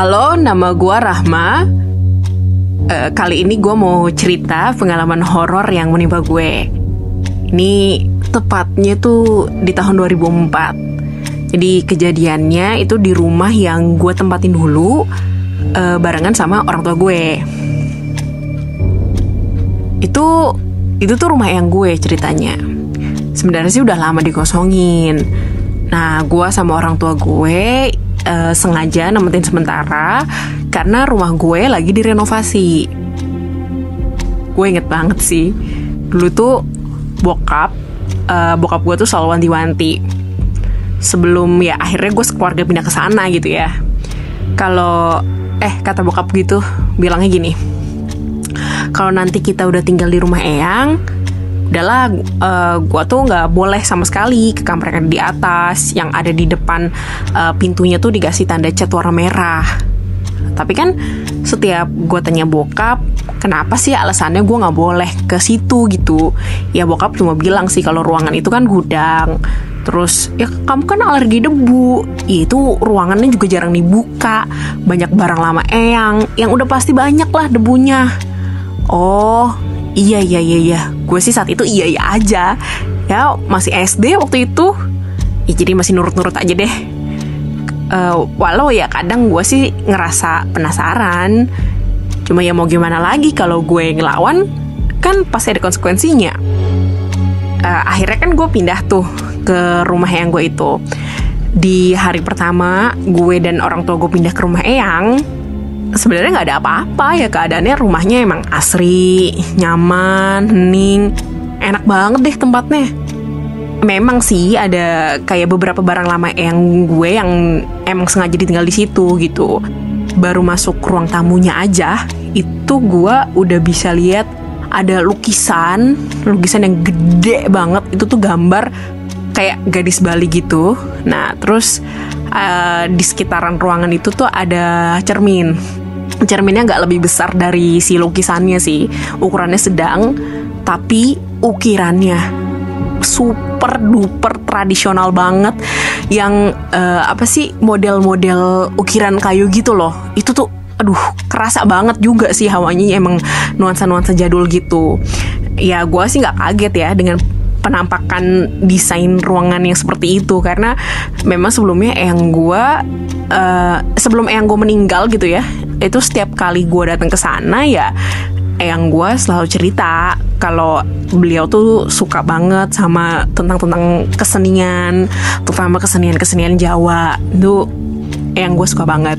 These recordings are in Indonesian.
Halo, nama gue Rahma. Uh, kali ini gue mau cerita pengalaman horor yang menimpa gue. Ini tepatnya tuh di tahun 2004. Jadi kejadiannya itu di rumah yang gue tempatin dulu uh, barengan sama orang tua gue. Itu itu tuh rumah yang gue ceritanya. Sebenarnya sih udah lama dikosongin. Nah, gue sama orang tua gue uh, sengaja nemetin sementara karena rumah gue lagi direnovasi. Gue inget banget sih, dulu tuh bokap, uh, bokap gue tuh selalu wanti-wanti. Sebelum ya akhirnya gue sekeluarga pindah ke sana gitu ya. Kalau eh kata bokap gitu bilangnya gini. Kalau nanti kita udah tinggal di rumah Eyang, udahlah uh, eh, gue tuh nggak boleh sama sekali ke kamar yang di atas yang ada di depan uh, pintunya tuh dikasih tanda cat warna merah. Tapi kan setiap gue tanya bokap kenapa sih alasannya gue nggak boleh ke situ gitu? Ya bokap cuma bilang sih kalau ruangan itu kan gudang. Terus ya kamu kan alergi debu. Ya, Itu ruangannya juga jarang dibuka. Banyak barang lama eyang. Yang udah pasti banyak lah debunya. Oh iya iya iya iya. Gue sih saat itu iya iya aja. Ya masih SD waktu itu. Ya jadi masih nurut-nurut aja deh. Uh, walau ya kadang gue sih ngerasa penasaran. Cuma ya mau gimana lagi kalau gue ngelawan? Kan pasti ada konsekuensinya. Uh, akhirnya kan gue pindah tuh ke rumah yang gue itu. Di hari pertama gue dan orang tua gue pindah ke rumah Eyang sebenarnya nggak ada apa-apa ya keadaannya rumahnya emang asri, nyaman, hening, enak banget deh tempatnya. Memang sih ada kayak beberapa barang lama yang gue yang emang sengaja ditinggal di situ gitu. Baru masuk ruang tamunya aja, itu gue udah bisa lihat ada lukisan, lukisan yang gede banget. Itu tuh gambar kayak gadis Bali gitu. Nah, terus uh, di sekitaran ruangan itu tuh ada cermin cerminnya nggak lebih besar dari si lukisannya sih. Ukurannya sedang tapi ukirannya super duper tradisional banget. Yang uh, apa sih model-model ukiran kayu gitu loh. Itu tuh aduh kerasa banget juga sih hawanya. Emang nuansa-nuansa jadul gitu. Ya gue sih nggak kaget ya dengan penampakan desain ruangan yang seperti itu. Karena memang sebelumnya yang gue uh, sebelum yang gue meninggal gitu ya itu setiap kali gue datang ke sana ya yang gue selalu cerita kalau beliau tuh suka banget sama tentang tentang kesenian terutama kesenian kesenian Jawa. Itu yang gue suka banget.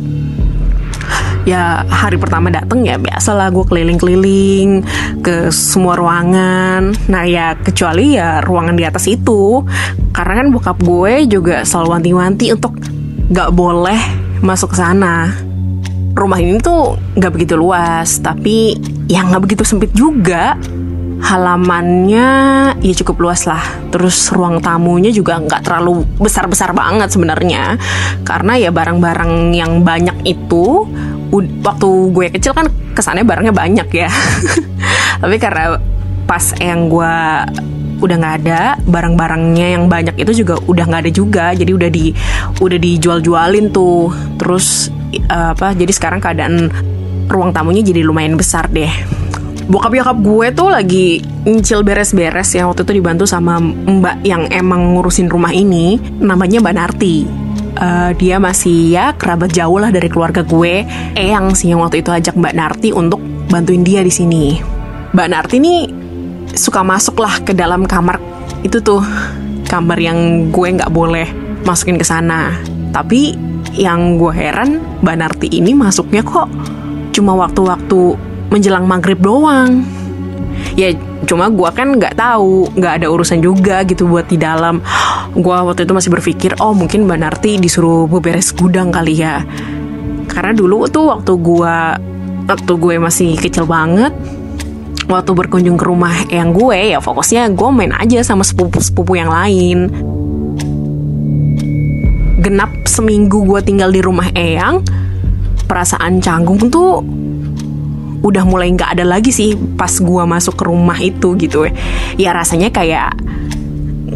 Ya hari pertama dateng ya biasalah gue keliling-keliling ke semua ruangan. Nah ya kecuali ya ruangan di atas itu. Karena kan bokap gue juga selalu wanti-wanti untuk gak boleh masuk ke sana rumah ini tuh nggak begitu luas, tapi yang nggak begitu sempit juga. Halamannya ya cukup luas lah. Terus ruang tamunya juga nggak terlalu besar-besar banget sebenarnya, karena ya barang-barang yang banyak itu waktu gue kecil kan kesannya barangnya banyak ya. tapi karena pas yang gue udah nggak ada barang-barangnya yang banyak itu juga udah nggak ada juga jadi udah di udah dijual-jualin tuh terus uh, apa jadi sekarang keadaan ruang tamunya jadi lumayan besar deh. Bokap nyokap gue tuh lagi nyicil beres-beres ya waktu itu dibantu sama mbak yang emang ngurusin rumah ini. Namanya mbak Narti. Uh, dia masih ya kerabat jauh lah dari keluarga gue. Eyang sih yang waktu itu ajak mbak Narti untuk bantuin dia di sini. Mbak Narti nih suka masuk lah ke dalam kamar itu tuh kamar yang gue nggak boleh masukin ke sana tapi yang gue heran Mbak Narti ini masuknya kok cuma waktu-waktu menjelang maghrib doang. Ya cuma gue kan nggak tahu, nggak ada urusan juga gitu buat di dalam. Gue waktu itu masih berpikir, oh mungkin Mbak Narti disuruh beberes gudang kali ya. Karena dulu tuh waktu gue waktu gue masih kecil banget, waktu berkunjung ke rumah yang gue ya fokusnya gue main aja sama sepupu-sepupu yang lain genap seminggu gue tinggal di rumah Eyang perasaan canggung tuh udah mulai nggak ada lagi sih pas gue masuk ke rumah itu gitu. Ya rasanya kayak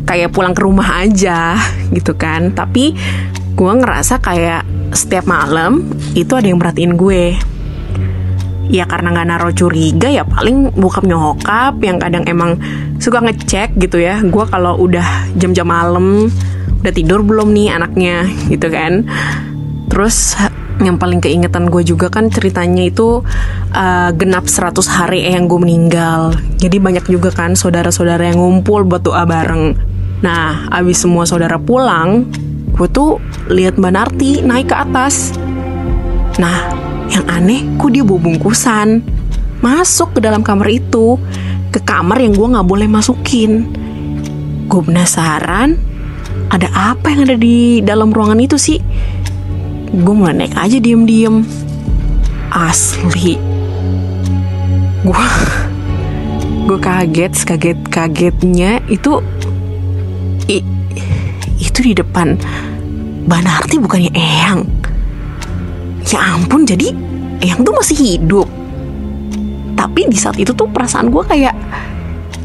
kayak pulang ke rumah aja gitu kan. Tapi gue ngerasa kayak setiap malam itu ada yang merhatiin gue. Ya karena nggak naruh curiga ya paling bokap nyokap yang kadang emang suka ngecek gitu ya. Gue kalau udah jam-jam malam udah tidur belum nih anaknya gitu kan? Terus yang paling keingetan gue juga kan ceritanya itu uh, genap 100 hari yang gue meninggal. Jadi banyak juga kan saudara-saudara yang ngumpul buat doa bareng. Nah abis semua saudara pulang gue tuh lihat mbak Narti naik ke atas. Nah yang aneh kok dia bawa bungkusan? Masuk ke dalam kamar itu ke kamar yang gue nggak boleh masukin. Gue penasaran ada apa yang ada di dalam ruangan itu sih? Gue mulai naik aja diem-diem. Asli. Gue gue kaget kaget kagetnya itu i, itu di depan Banarti bukannya Eyang? Ya ampun jadi Eyang tuh masih hidup. Tapi di saat itu tuh perasaan gue kayak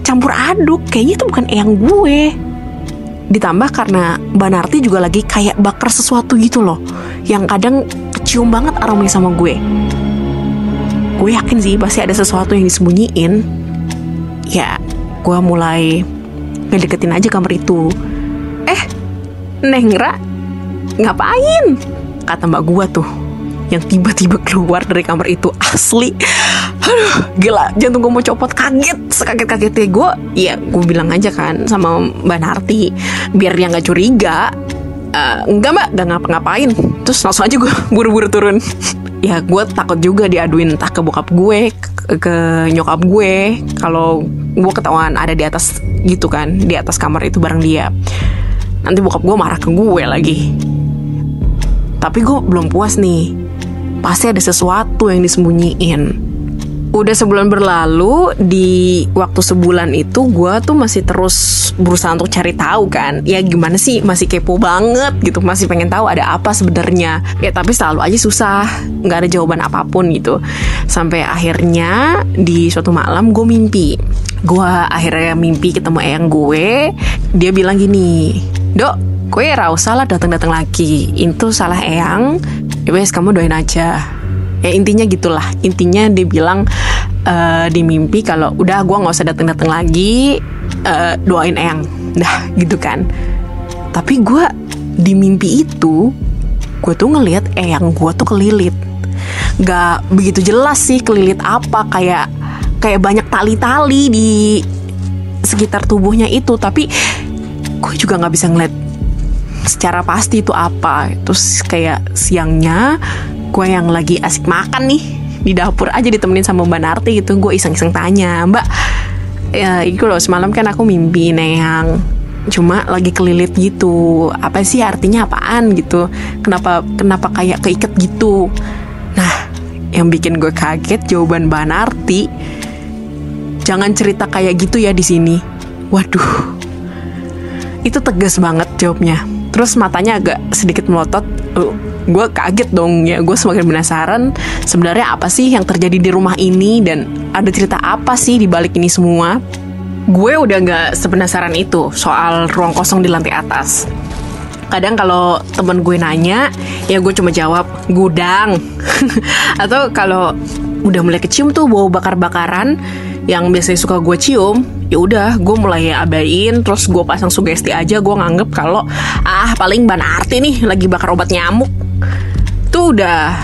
campur aduk. Kayaknya itu bukan Eyang gue ditambah karena Mbak Narti juga lagi kayak bakar sesuatu gitu loh. Yang kadang kecium banget aromanya sama gue. Gue yakin sih pasti ada sesuatu yang disembunyiin. Ya gue mulai ngedeketin aja kamar itu. Eh Nengra ngapain? Kata mbak gue tuh yang tiba-tiba keluar dari kamar itu asli aduh gila. Jantung gue mau copot. Kaget. Sekaget-kagetnya gue ya gue bilang aja kan sama mbak Narti biar dia nggak curiga. Uh, enggak mbak. Gak ngapa-ngapain. Terus langsung aja gue buru-buru turun. Ya gue takut juga diaduin entah ke bokap gue ke, ke nyokap gue. Kalau gue ketahuan ada di atas gitu kan di atas kamar itu bareng dia. Nanti bokap gue marah ke gue lagi. Tapi gue belum puas nih. Pasti ada sesuatu yang disembunyiin udah sebulan berlalu di waktu sebulan itu gue tuh masih terus berusaha untuk cari tahu kan ya gimana sih masih kepo banget gitu masih pengen tahu ada apa sebenarnya. Ya tapi selalu aja susah nggak ada jawaban apa pun gitu. Sampai akhirnya di suatu malam gue mimpi. Gue akhirnya mimpi ketemu eyang gue. Dia bilang gini dok gue rasa lah datang-datang lagi. Itu salah eyang. Ya wes kamu doain aja ya intinya gitulah. Intinya dia bilang uh, di mimpi kalau udah gue nggak usah dateng dateng lagi uh, doain eyang. Dah gitu kan. Tapi gue di mimpi itu gue tuh ngelihat eyang gue tuh kelilit. Nggak begitu jelas sih kelilit apa kayak kayak banyak tali-tali di sekitar tubuhnya itu. Tapi gue juga nggak bisa ngeliat secara pasti itu apa. Terus kayak siangnya gue yang lagi asik makan nih. Di dapur aja ditemenin sama Mbak Narti gitu. Gue iseng-iseng tanya Mbak ya itu loh semalam kan aku mimpi neyang cuma lagi kelilit gitu. Apa sih artinya apaan gitu? Kenapa kenapa kayak keikat gitu? Nah yang bikin gue kaget jawaban Mbak Narti jangan cerita kayak gitu ya di sini. Waduh. Itu tegas banget jawabnya. Terus matanya agak sedikit melotot gue kaget dong ya. Gue semakin penasaran sebenarnya apa sih yang terjadi di rumah ini dan ada cerita apa sih di balik ini semua. Gue udah nggak sepenasaran itu soal ruang kosong di lantai atas. Kadang kalau temen gue nanya ya gue cuma jawab gudang. Atau kalau udah mulai kecium tuh bau bakar-bakaran yang biasanya suka gue cium ya udah gue mulai abain terus gue pasang sugesti aja gue nganggep kalau ah paling ban arti nih lagi bakar obat nyamuk tuh udah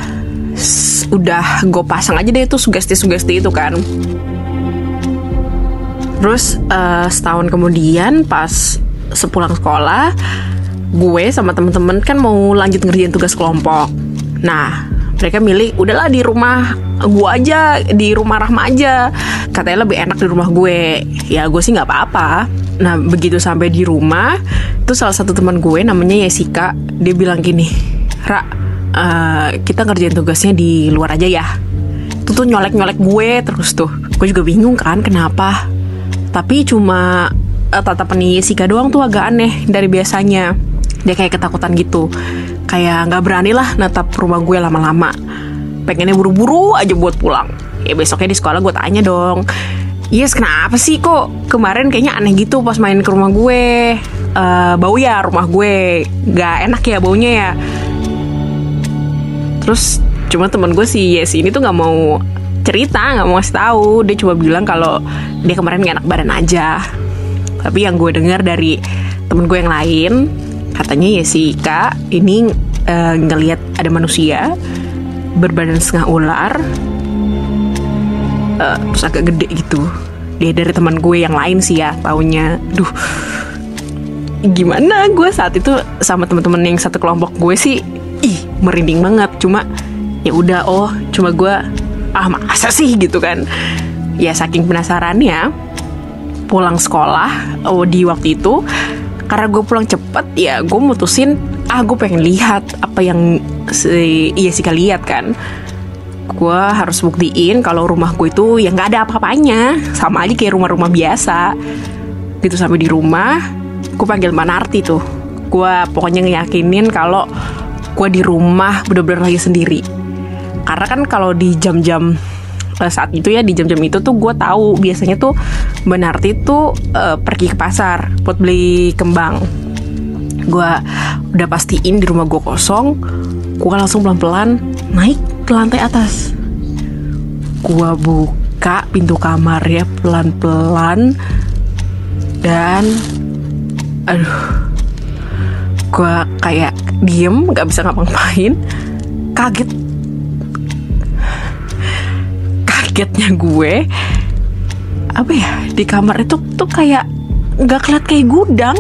udah gue pasang aja deh tuh sugesti-sugesti itu kan. Terus uh, setahun kemudian pas sepulang sekolah gue sama temen-temen kan mau lanjut ngerjain tugas kelompok. Nah mereka milih udahlah di rumah gue aja di rumah Rahma aja. Katanya lebih enak di rumah gue. Ya gue sih nggak apa-apa. Nah begitu sampai di rumah itu salah satu teman gue namanya Yesika dia bilang gini Ra uh, kita ngerjain tugasnya di luar aja ya. Itu tuh nyolek-nyolek gue terus tuh. Gue juga bingung kan kenapa. Tapi cuma uh, tatapan Yesika doang tuh agak aneh dari biasanya. Dia kayak ketakutan gitu. Kayak nggak berani lah natap rumah gue lama-lama. Pengennya buru-buru aja buat pulang. Ya besoknya di sekolah gue tanya dong. Yes, kenapa sih kok kemarin kayaknya aneh gitu pas main ke rumah gue? Uh, Bau ya rumah gue. Gak enak ya baunya ya terus cuma teman gue si Yes ini tuh nggak mau cerita nggak mau ngasih tahu. Dia cuma bilang kalau dia kemarin gak enak badan aja. Tapi yang gue dengar dari temen gue yang lain katanya ya si Ika ini uh, ngelihat ada manusia berbadan setengah ular uh, terus agak gede gitu. Dia dari teman gue yang lain sih ya taunya. Duh gimana gue saat itu sama teman-teman yang satu kelompok gue sih? ih merinding banget. Cuma ya udah oh cuma gue ah masa sih gitu kan. Ya saking penasarannya pulang sekolah oh di waktu itu karena gue pulang cepet ya gue mutusin ah gue pengen lihat apa yang si, iya sih lihat kan. Gue harus buktiin kalau rumah gue itu ya nggak ada apa-apanya. Sama aja kayak rumah-rumah biasa. Gitu sampai di rumah gue panggil Manarti tuh. Gue pokoknya ngeyakinin kalau gue di rumah bener-bener lagi sendiri. Karena kan kalau di jam-jam uh, saat itu ya di jam-jam itu tuh gue tahu biasanya tuh Mbak Narti tuh uh, pergi ke pasar buat beli kembang. Gue udah pastiin di rumah gue kosong gue langsung pelan-pelan naik ke lantai atas. Gue buka pintu kamar ya pelan-pelan dan aduh gue kayak diem nggak bisa ngapa-ngapain. Kaget. Kagetnya gue apa ya di kamar itu tuh kayak nggak keliat kayak gudang.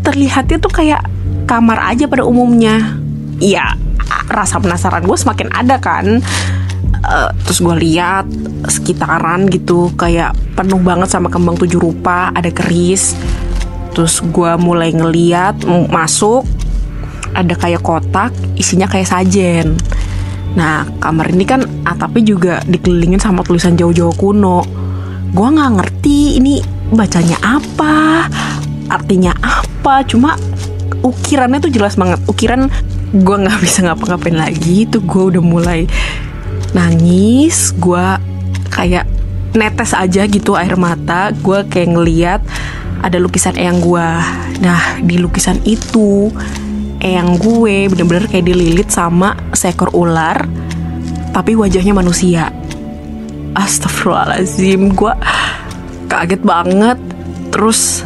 Terlihatnya tuh kayak kamar aja pada umumnya. Ya rasa penasaran gue semakin ada kan. Uh, terus gue lihat sekitaran gitu kayak penuh banget sama kembang tujuh rupa ada keris. Terus gue mulai ngeliat masuk ada kayak kotak isinya kayak sajen Nah, kamar ini kan atapnya juga dikelilingin sama tulisan jauh-jauh kuno. Gua nggak ngerti ini bacanya apa, artinya apa. Cuma ukirannya tuh jelas banget. Ukiran gue nggak bisa ngapa-ngapain lagi. Itu gue udah mulai nangis. Gue kayak netes aja gitu air mata. Gue kayak ngeliat ada lukisan eyang gue. Nah, di lukisan itu eyang gue bener-bener kayak dililit sama seekor ular tapi wajahnya manusia. Astagfirullahaladzim gue kaget banget. Terus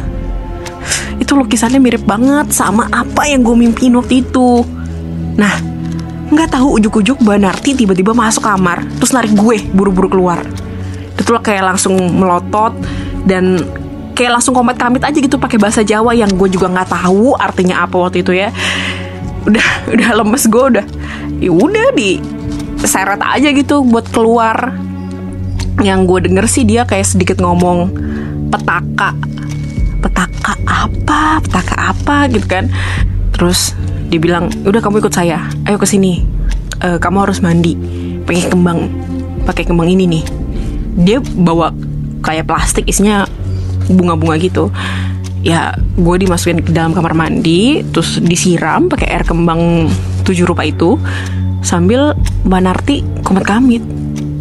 itu lukisannya mirip banget sama apa yang gue mimpiin waktu itu. Nah nggak tahu ujuk-ujuk Banarti tiba-tiba masuk kamar terus narik gue buru-buru keluar. Itu kayak langsung melotot dan kayak langsung komat kamit aja gitu pakai bahasa Jawa yang gue juga nggak tahu artinya apa waktu itu ya udah udah lemes gue udah. Ya udah di seret aja gitu buat keluar. Yang gue denger sih dia kayak sedikit ngomong petaka. Petaka apa? Petaka apa? gitu kan. Terus dibilang udah kamu ikut saya. Ayo ke sini. E, kamu harus mandi. Pakai kembang pakai kembang ini nih. Dia bawa kayak plastik isinya bunga-bunga gitu ya gue dimasukin ke dalam kamar mandi terus disiram pakai air kembang tujuh rupa itu sambil Mbak Narti komat kamit.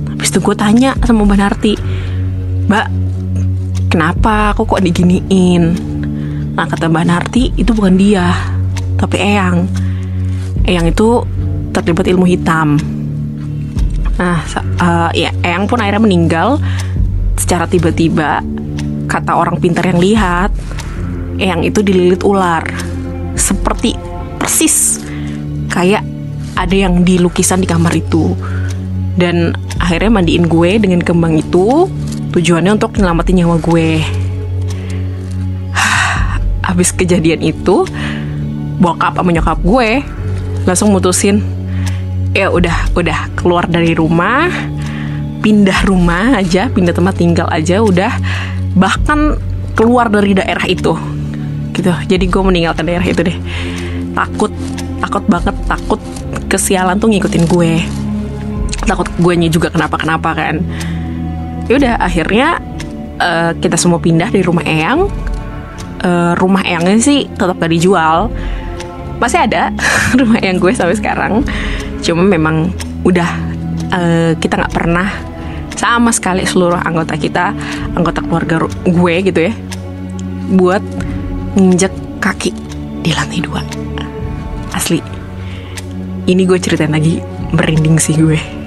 Habis itu gue tanya sama Mbak Narti Mbak kenapa aku kok diginiin? Nah kata Mbak Narti itu bukan dia tapi Eyang. Eyang itu terlibat ilmu hitam. Nah uh, ya Eyang pun akhirnya meninggal. Secara tiba-tiba kata orang pintar yang lihat yang itu dililit ular. Seperti persis kayak ada yang di lukisan di kamar itu. Dan akhirnya mandiin gue dengan kembang itu tujuannya untuk nyelamatin nyawa gue. Habis kejadian itu bokap sama nyokap gue langsung mutusin ya udah udah keluar dari rumah pindah rumah aja pindah tempat tinggal aja udah. Bahkan keluar dari daerah itu gitu. Jadi gue meninggalkan daerah itu deh. Takut takut banget takut kesialan tuh ngikutin gue. Takut gue juga kenapa kenapa kan. Yaudah akhirnya uh, kita semua pindah dari rumah Eyang. Uh, rumah Eyangnya sih tetap gak dijual. Masih ada rumah Eyang gue sampai sekarang. Cuma memang udah uh, kita nggak pernah sama sekali seluruh anggota kita anggota keluarga gue gitu ya buat nginjek kaki di lantai dua. Asli ini gue ceritain lagi merinding sih gue